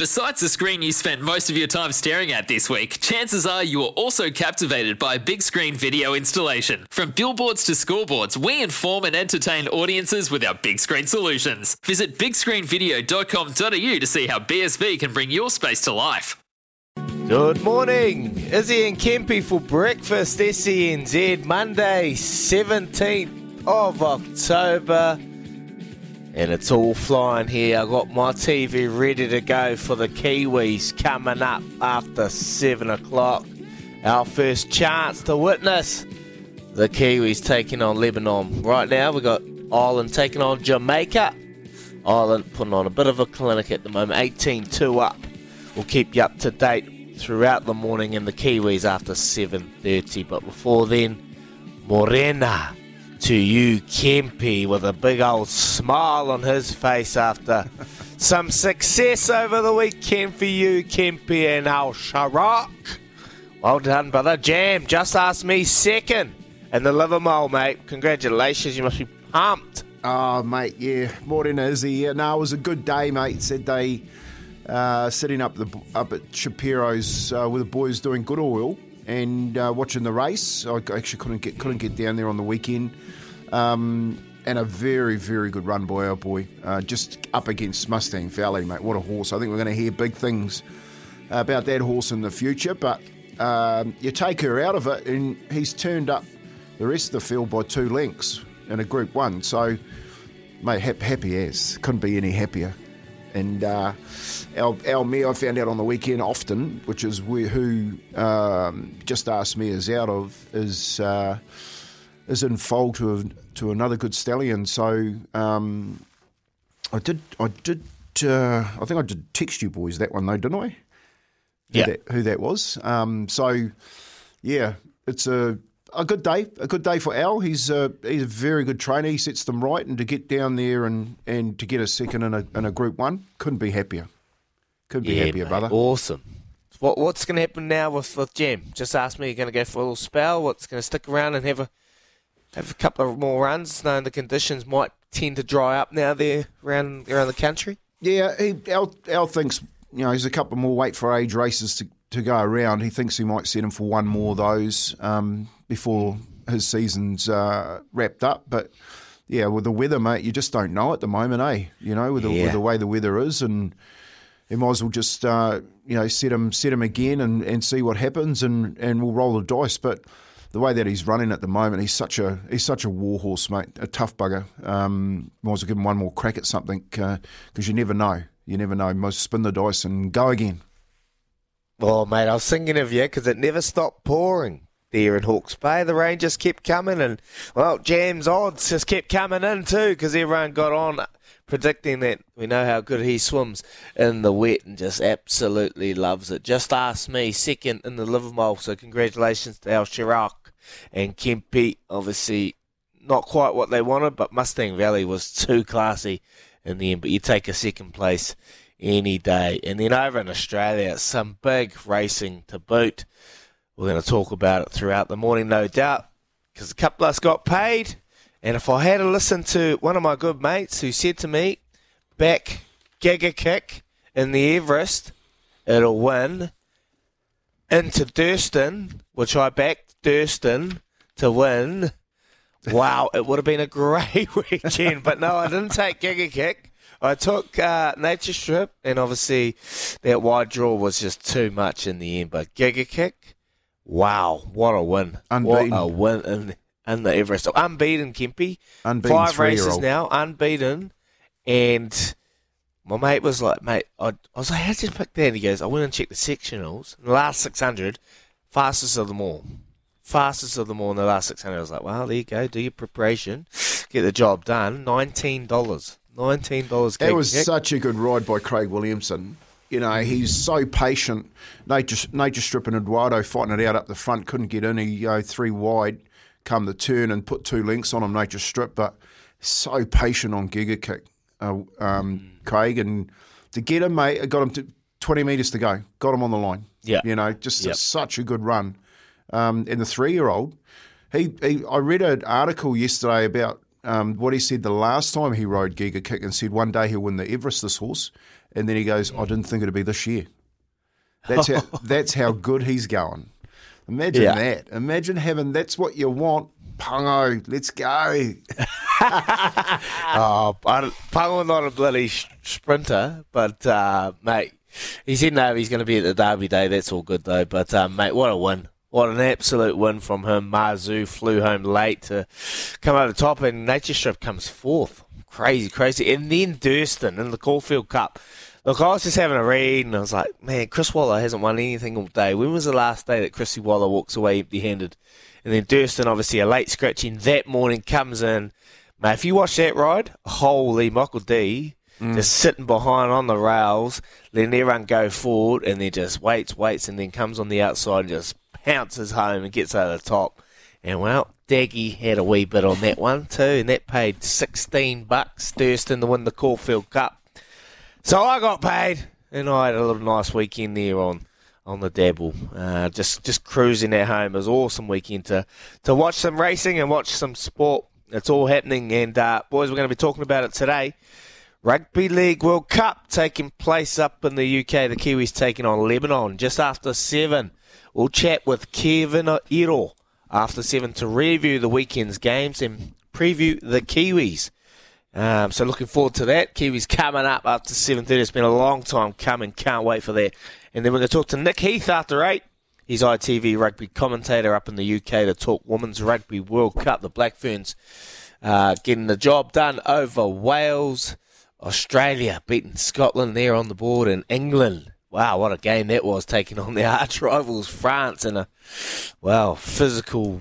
Besides the screen you spent most of your time staring at this week, chances are you are also captivated by a big screen video installation. From billboards to scoreboards, we inform and entertain audiences with our big screen solutions. Visit bigscreenvideo.com.au to see how BSV can bring your space to life. Good morning. Izzy and Kempy for breakfast. SENZ Monday, 17th of October. And it's all flying here. I got my TV ready to go for the Kiwis coming up after 7 o'clock. Our first chance to witness the Kiwis taking on Lebanon. Right now, we've got Ireland taking on Jamaica. Ireland putting on a bit of a clinic at the moment, 18 2 up. We'll keep you up to date throughout the morning in the Kiwis after 7.30. But before then, Morena to you, Kempy, with a big old smile on his face after some success over the weekend for you, Kempy and Al Sharak. Well done, brother. Jam, just asked me second in the Livermore, mate. Congratulations, you must be pumped. Oh, mate, yeah. Morning, Izzy. Yeah, no, it was a good day, mate. Said they uh, sitting up the up at Shapiro's uh, with the boys doing good oil and uh, watching the race. I actually couldn't get couldn't get down there on the weekend. Um, and a very, very good run by our boy, uh, just up against Mustang Valley, mate. What a horse! I think we're going to hear big things about that horse in the future. But um, you take her out of it, and he's turned up the rest of the field by two lengths in a Group One. So, mate, happy, happy as couldn't be any happier. And uh, our, our mare I found out on the weekend often, which is where, who um, just asked me is out of, is uh, is in foal to a, to another good stallion. So um, I did I did uh, I think I did text you boys that one though, didn't I? Who Yeah. that, who that was. Um, so yeah, it's a a good day, a good day for Al. He's a, he's a very good trainer. He sets them right, and to get down there and, and to get a second in a in a Group One, couldn't be happier. Couldn't be happier, mate, brother. Awesome. What, what's going to happen now with, with Jam? Just ask me. You're going to go for a little spell. What's going to stick around and have a have a couple of more runs, knowing the conditions might tend to dry up now there around around the country. Yeah, he, Al, Al thinks you know there's a couple more weight for age races to, to go around. He thinks he might send him for one more of those um, before his season's uh, wrapped up. But yeah, with the weather, mate, you just don't know at the moment, eh? You know, with the, Yeah. with the way the weather is, and you might as well just uh, you know set him set him again and, and see what happens, and, and we'll roll the dice. But the way that he's running at the moment, he's such a he's such a warhorse, mate, a tough bugger. Um, might as well give him one more crack at something because you never know. You never know. Might spin the dice and go again. Oh, mate, I was thinking of you because it never stopped pouring there in Hawke's Bay. The rain just kept coming, and well, Jam's odds just kept coming in too because everyone got on predicting that we know how good he swims in the wet and just absolutely loves it. Just ask me, second in the Livermore. So congratulations to Al Chirac and Kempe. Obviously, not quite what they wanted, but Mustang Valley was too classy in the end. But you take a second place any day. And then over in Australia, some big racing to boot. We're going to talk about it throughout the morning, no doubt, because a couple of us got paid. And if I had to listen to one of my good mates who said to me, back Giga Kick in the Everest, it'll win. into Durston, which I backed Durston to win. Wow, it would have been a great weekend, but no, I didn't take Giga Kick. I took uh, Nature Strip, and obviously that wide draw was just too much in the end. But Giga Kick, wow, what a win! Unbeaten. What a win in, in the Everest. So unbeaten, Kempy. Unbeaten Five races now, unbeaten. And my mate was like, mate, I, I was like, how'd you pick that? And he goes, I went and checked the sectionals. The last 600, fastest of them all. Fastest of them all in the last 600. I was like, well, there you go. Do your preparation. Get the job done. $19. $19. That was kick. such a good ride by Craig Williamson. You know, he's so patient. Nature, Nature Strip and Eduardo fighting it out up the front, couldn't get in. He you know, three wide, come the turn and put two links on him, Nature Strip, but so patient on Giga Kick, uh, um, Craig. And to get him, mate, got him to 20 metres to go, got him on the line. Yeah. You know, just Yep. such a good run. Um, and the three year old, he, he I read an article yesterday about um, what he said the last time he rode Giga Kick and said one day he'll win the Everest this horse, and then he goes, I didn't think it'd be this year. That's how that's how good he's going. Imagine Yeah. that. Imagine having that's what you want. Pongo, let's go. Oh, I don't- a bloody sh- sprinter, but uh, mate, he said no, he's going to be at the Derby Day. That's all good though. But um, mate, what a win! What an absolute win from him. Mazu flew home late to come over the top, and Nature Strip comes fourth. Crazy, crazy. And then Durston in the Caulfield Cup. Look, I was just having a read, and I was like, man, Chris Waller hasn't won anything all day. When was the last day that Chrissy Waller walks away empty-handed? And then Durston, obviously a late scratching that morning, comes in. Mate, if you watch that ride, holy Michael Dee, mm. just sitting behind on the rails, letting everyone go forward, and then just waits, waits, and then comes on the outside and just pounces home and gets over the top. And well, Daggy had a wee bit on that one too, and that paid 16 bucks, Durston to win the Caulfield Cup. So I got paid, and I had a little nice weekend there on on the dabble. Uh, just just cruising at home. It was an awesome weekend to to watch some racing and watch some sport. It's all happening, and uh, boys, we're going to be talking about it today. Rugby League World Cup taking place up in the UK. The Kiwis taking on Lebanon just after seven. We'll chat with Kevin Iro after seven to review the weekend's games and preview the Kiwis. Um, so looking forward to that. Kiwis coming up after 7.30. It's been a long time coming. Can't wait for that. And then we're going to talk to Nick Heath after 8. He's ITV rugby commentator up in the UK to talk Women's Rugby World Cup. The Black Ferns uh, getting the job done over Wales. Australia beating Scotland there on the board and England. Wow, what a game that was taking on the arch rivals France in a, well, physical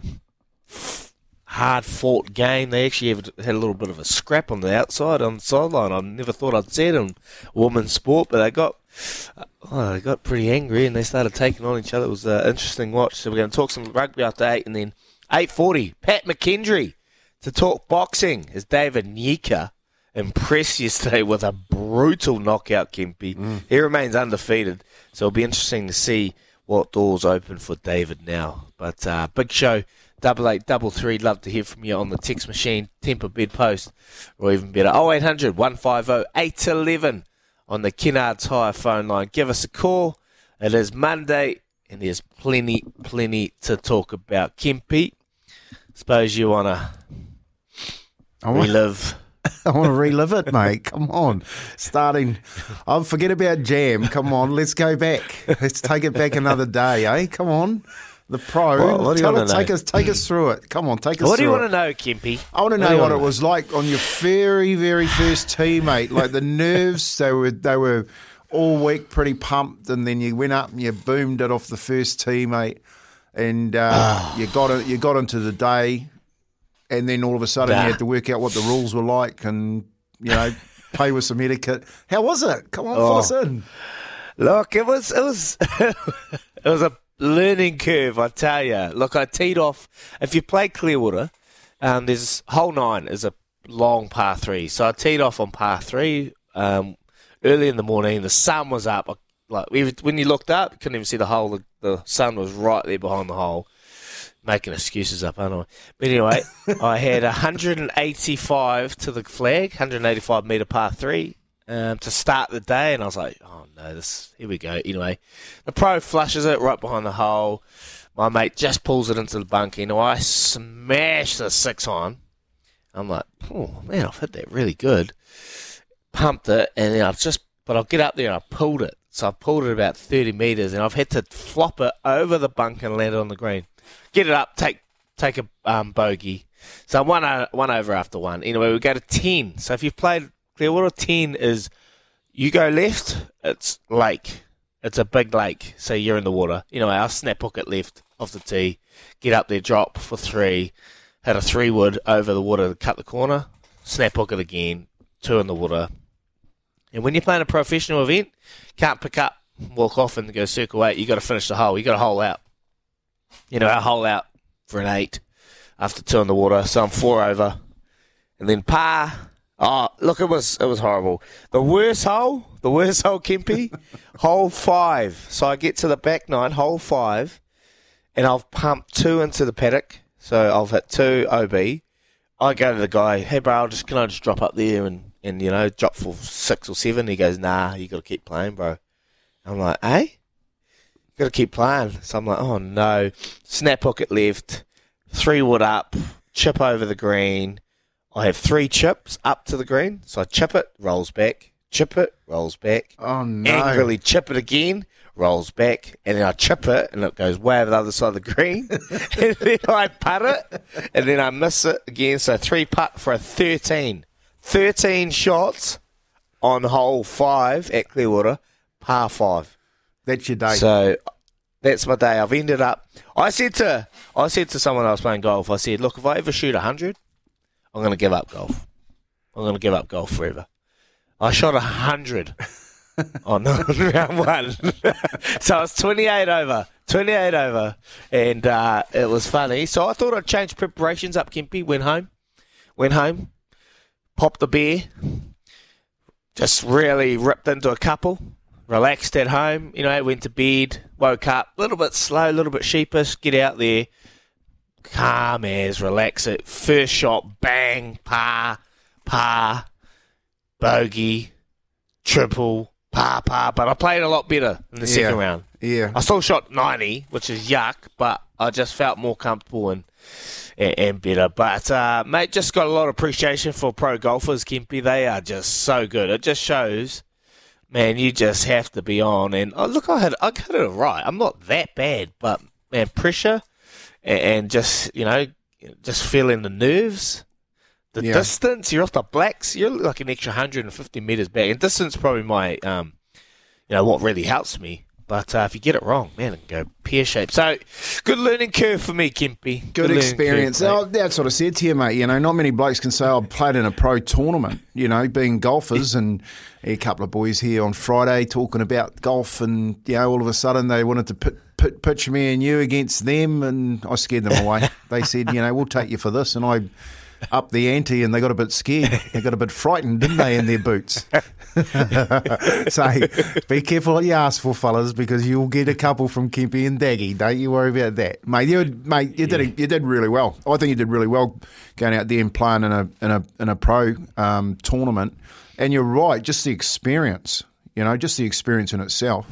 hard fought game. They actually had a little bit of a scrap on the outside on the sideline. I never thought I'd see it in women's sport, but they got uh, oh, they got pretty angry and they started taking on each other. It was an interesting watch. So we're going to talk some rugby after eight, and then eight forty. Pat McKendry to talk boxing as David Nyika impressed yesterday with a brutal knockout. Kempy, he remains undefeated, so it'll be interesting to see what doors open for David now. But uh, big show, double eight, double three. Love to hear from you on the text machine, temper bed post, or even better, 0800 150 811 on the Kennards Hire phone line. Give us a call. It is Monday, and there's plenty, plenty to talk about. Kempy, suppose you want to I want, relive. I want to relive it, mate. Come on. Starting, oh, forget about jam. Come on, let's go back. Let's take it back another day, eh? Come on. The pro. What- what do you Tell it, take us, take us through it. Come on, take us What do you want it. to know, Kempy? I want to know you what it was like on your very, very first teammate. Like the nerves, they were they were all week pretty pumped, and then you went up and you boomed it off the first teammate, and uh, you got it, you got into the day, and then all of a sudden Nah. you had to work out what the rules were like, and you know, play with some etiquette. How was it? Come on, Oh. fill us in. Look, it was it was it was a learning curve, I tell you. Look, I teed off. If you play Clearwater, um, there's hole nine is a long par three. So I teed off on par three um, early in the morning. The sun was up. I- Like when you looked up, you couldn't even see the hole. The, the sun was right there behind the hole. Making excuses up, aren't I? But anyway, I had 185 to the flag, 185 metre par three. um, to start the day, and I was like, oh no, this here we go. Anyway, the pro flushes it right behind the hole. My mate just pulls it into the bunker. You know, I smash the six on. I'm like, oh man, I've hit that really good. Pumped it, and then I've just, but I'll get up there and I pulled it. So I pulled it about 30 metres, and I've had to flop it over the bunker and land it on the green. Get it up, take take a um, bogey. So one, uh, one over after one. Anyway, we go to 10. So if you've played Clearwater, 10 is you go left, it's lake. It's a big lake, so you're in the water. Anyway, I'll snap hook it left off the tee, get up there, drop for three, hit a three wood over the water to cut the corner, snap hook it again, two in the water. And when you're playing a professional event, can't pick up, walk off and go circle eight. You got to finish the hole. You got to hole out. You know, I hole out for an eight after two in the water, so I'm four over, and then par. Oh, look, it was it was horrible. The worst hole, the worst hole, Kempy, hole five. So I get to the back nine, hole five, and I've pumped two into the paddock. So I've hit two OB. I go to the guy, hey bro, just can I just drop up there and, and you know drop for six or seven? He goes, nah, you got to keep playing, bro. I'm like, eh? Got to keep playing. So I'm like, oh no. Snap pocket left, three wood up, chip over the green. I have three chips up to the green, so I chip it, rolls back, chip it, rolls back. Oh, no. Angrily chip it again, rolls back, and then I chip it, and it goes way over the other side of the green. and then I putt it, and then I miss it again. So three putt for a 13. 13 shots on hole five at Clearwater, par five. That's your day. So that's my day. I've ended up. I said to I said to someone I was playing golf. I said, "Look, if I ever shoot hundred, I'm going to give up golf. I'm going to give up golf forever." I shot hundred on round one, so I was 28 over, 28 over, and uh, it was funny. So I thought I'd change preparations up. Kempy went home, went home, popped the beer, just really ripped into a couple relaxed at home. You know, went to bed, woke up a little bit slow, a little bit sheepish. Get out there, calm as, relax it. First shot, bang, par, par, bogey, triple, par, par. But I played a lot better in the second round. yeah. I still shot 90, which is yuck, but I just felt more comfortable and and, and better. But uh, mate, just got a lot of appreciation for pro golfers, Kempy. They are just so good. It just shows, man, you just have to be on. And oh, look, I had I got it right. I'm not that bad, but man, pressure and, and just you know, just feeling the nerves. The Yeah. distance, you're off the blacks, you're like an extra 150 metres back. And distance probably my, um, you know, what really helps me. But uh, if you get it wrong, man, it can go pear shaped. So, good learning curve for me, Kimpy. Good learning experience. curve, oh, that's what I said to you, mate. You know, not many blokes can say I've played in a pro tournament. You know, being golfers, and a couple of boys here on Friday talking about golf, and you know, all of a sudden they wanted to pit, pitch me and you against them, and I scared them away. they said, you know, we'll take you for this, and I upped the ante, and they got a bit scared. They got a bit frightened, didn't they, in their boots? so be careful what you ask for, fellas, because you'll get a couple from Kempy and Daggy. Don't you worry about that, mate. You, mate, you did you did really well. I think you did really well going out there and playing in a in a in a pro um, tournament. And you're right, just the experience. You know, just the experience in itself.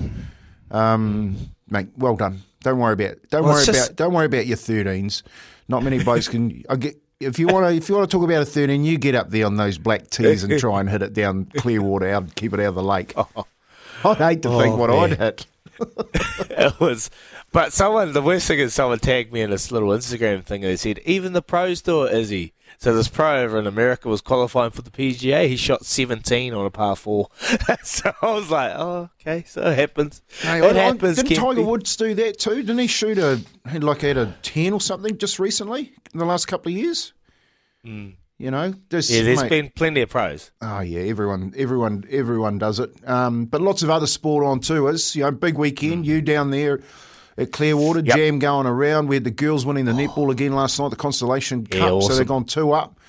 Um, mate, well done. Don't worry about don't Well, worry just- about don't worry about your 13s. Not many blokes can. I get. If you want to, if you want to talk about a thirteen, you get up there on those black tees and try and hit it down clear water out, keep it out of the lake. Oh. I'd hate to think Oh, what man. I'd hit. it was. But someone, the worst thing is someone tagged me in this little Instagram thing and they said, even the pros do it, Izzy. So this pro over in America was qualifying for the PGA. He shot 17 on a par four. so I was like, oh, okay, so it happens. Hey, it I- I- happens, didn't Tiger Kempy. Woods do that too? Didn't he shoot a like at a ten or something just recently in the last couple of years? You know, there's. Yeah, there's mate, been plenty of pros. Oh yeah, everyone, everyone, everyone does it. Um, but lots of other sport on too. Is you know, big weekend. You down there at Clearwater, Yep. jam going around. We had the girls winning the netball again last night, the Constellation Cup. Yeah, So they've gone two up.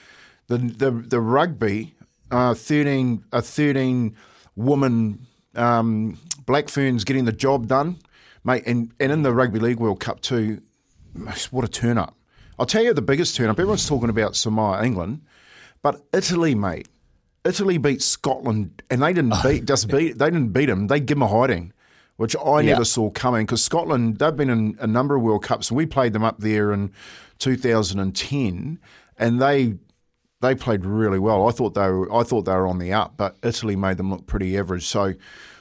The the the rugby, uh, thirteen a thirteen woman um, Black Ferns getting the job done, mate. And and in the Rugby League World Cup too, what a turn up. I'll tell you the biggest turn up. Everyone's talking about Samoa, England, but Italy, mate. Italy beat Scotland, and they didn't beat just beat they didn't beat them. They give them a hiding, which I Yeah. never saw coming because Scotland they've been in a number of World Cups, and we played them up there in 2010, and they they played really well. I thought they were I thought they were on the up, but Italy made them look pretty average. So,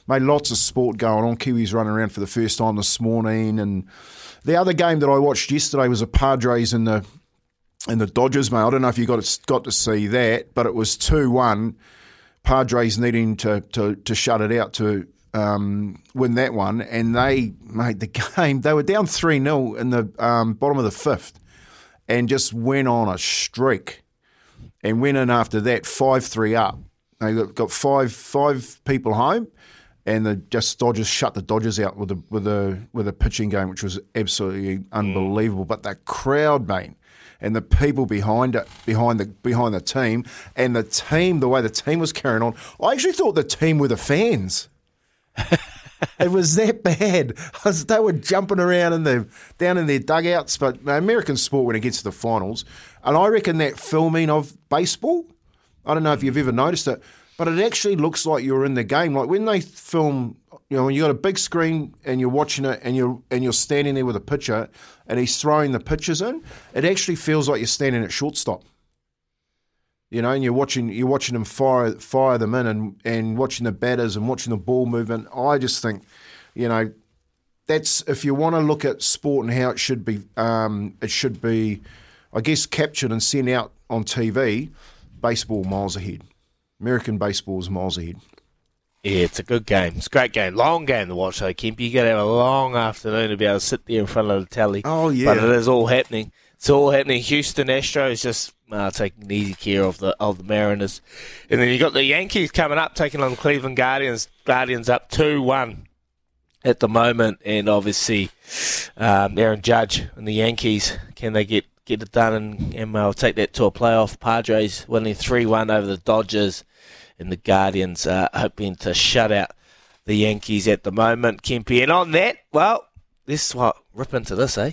made lots of sport going on. Kiwis running around for the first time this morning, and the other game that I watched yesterday was the Padres and the and the Dodgers, mate. I don't know if you got to, got to see that, but it was two one. Padres needing to, to, to shut it out to um, win that one, and they made the game. They were down three 0 in the um, bottom of the fifth, and just went on a streak, and went in after that five three up. They got, got five five people home, and the just Dodgers shut the Dodgers out with a with a with a pitching game, which was absolutely unbelievable. But the crowd, mate, and the people behind it, behind the behind the team, and the team, the way the team was carrying on, I actually thought the team were the fans. it was that bad. Was- They were jumping around in the down in their dugouts. But American sport when it gets to the finals, and I reckon that filming of baseball. I don't know if you've ever noticed it, but it actually looks like you're in the game. Like when they film, you know, when you got a big screen and you're watching it, and you're and you're standing there with a pitcher, and he's throwing the pitches in. It actually feels like you're standing at shortstop. You know, and you're watching you're watching them fire fire them in, and and watching the batters and watching the ball movement. I just think, you know, that's if you want to look at sport and how it should be, um, it should be, I guess, captured and sent out on TV. Baseball miles ahead. American baseball is miles ahead. Yeah, it's a good game. It's a great game. Long game to watch, though, Kemp. you got to have a long afternoon to be able to sit there in front of the telly. Oh, yeah. But it is all happening. It's all happening. Houston Astros just uh, taking easy care of the of the Mariners. And then you got the Yankees coming up, taking on Cleveland Guardians. Guardians up 2 1 at the moment. And obviously, um, Aaron Judge and the Yankees, can they get, get it done and, and uh, take that to a playoff? Padres winning 3 1 over the Dodgers and the Guardians uh, hoping to shut out the Yankees at the moment, Kempy. And on that, well, this is what rip into this, eh?